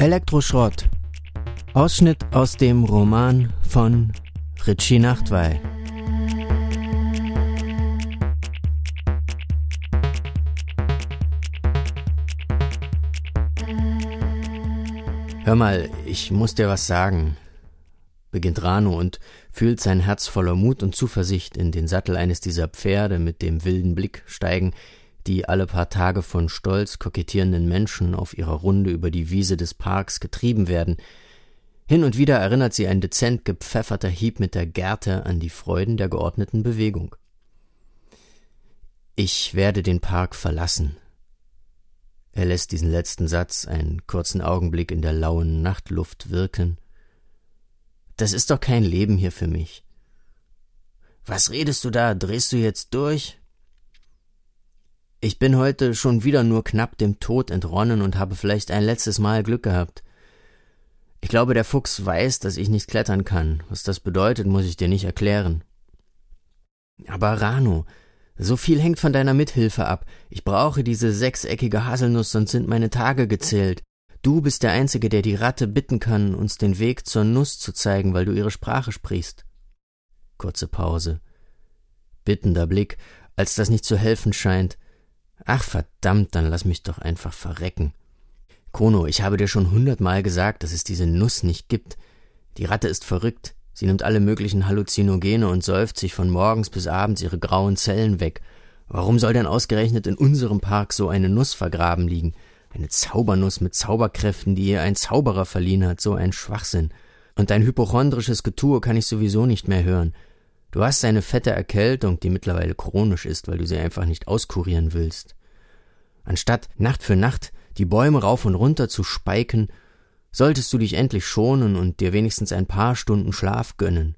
Elektroschrott. Ausschnitt aus dem Roman von Richie Nachtwey. Hör mal, ich muss dir was sagen, beginnt Rano und fühlt sein Herz voller Mut und Zuversicht in den Sattel eines dieser Pferde mit dem wilden Blick steigen, die alle paar Tage von stolz kokettierenden Menschen auf ihrer Runde über die Wiese des Parks getrieben werden. Hin und wieder erinnert sie ein dezent gepfefferter Hieb mit der Gerte an die Freuden der geordneten Bewegung. Ich werde den Park verlassen. Er lässt diesen letzten Satz einen kurzen Augenblick in der lauen Nachtluft wirken. Das ist doch kein Leben hier für mich. Was redest du da? Drehst du jetzt durch? Ich bin heute schon wieder nur knapp dem Tod entronnen und habe vielleicht ein letztes Mal Glück gehabt. Ich glaube, der Fuchs weiß, dass ich nicht klettern kann. Was das bedeutet, muss ich dir nicht erklären. Aber Rano, so viel hängt von deiner Mithilfe ab. Ich brauche diese sechseckige Haselnuss, sonst sind meine Tage gezählt. Du bist der Einzige, der die Ratte bitten kann, uns den Weg zur Nuss zu zeigen, weil du ihre Sprache sprichst. Kurze Pause. Bittender Blick, als das nicht zu helfen scheint. Ach verdammt, dann lass mich doch einfach verrecken. Kono, ich habe dir schon hundertmal gesagt, dass es diese Nuss nicht gibt. Die Ratte ist verrückt. Sie nimmt alle möglichen Halluzinogene und säuft sich von morgens bis abends ihre grauen Zellen weg. Warum soll denn ausgerechnet in unserem Park so eine Nuss vergraben liegen? Eine Zaubernuss mit Zauberkräften, die ihr ein Zauberer verliehen hat, so ein Schwachsinn. Und dein hypochondrisches Getue kann ich sowieso nicht mehr hören. Du hast eine fette Erkältung, die mittlerweile chronisch ist, weil du sie einfach nicht auskurieren willst. Anstatt Nacht für Nacht die Bäume rauf und runter zu speiken, solltest du dich endlich schonen und dir wenigstens ein paar Stunden Schlaf gönnen.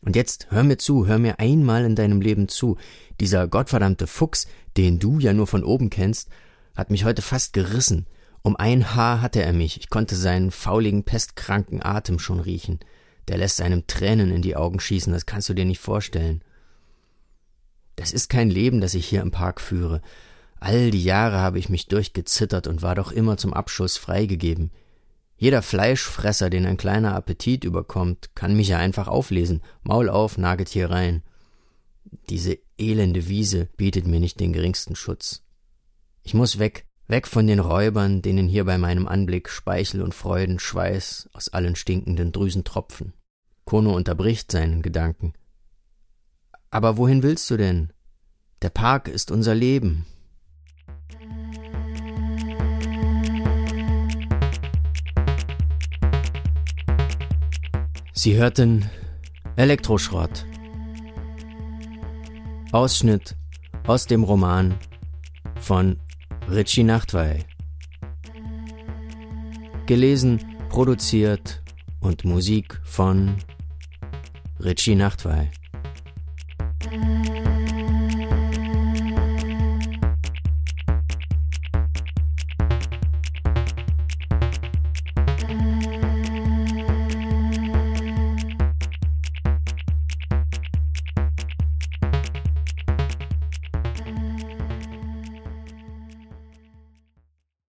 Und jetzt hör mir zu, hör mir einmal in deinem Leben zu. Dieser gottverdammte Fuchs, den du ja nur von oben kennst, hat mich heute fast gerissen. Um ein Haar hatte er mich, ich konnte seinen fauligen, pestkranken Atem schon riechen. Der lässt einem Tränen in die Augen schießen, das kannst du dir nicht vorstellen. Das ist kein Leben, das ich hier im Park führe. All die Jahre habe ich mich durchgezittert und war doch immer zum Abschuss freigegeben. Jeder Fleischfresser, den ein kleiner Appetit überkommt, kann mich ja einfach auflesen. Maul auf, Nagetier rein. Diese elende Wiese bietet mir nicht den geringsten Schutz. Ich muss weg, weg von den Räubern, denen hier bei meinem Anblick Speichel und Freuden Schweiß aus allen stinkenden Drüsen tropfen. Kono unterbricht seinen Gedanken. Aber wohin willst du denn? Der Park ist unser Leben. Sie hörten Elektroschrott. Ausschnitt aus dem Roman von Richie Nachtwey. Gelesen, produziert und Musik von Richie Nachtwey.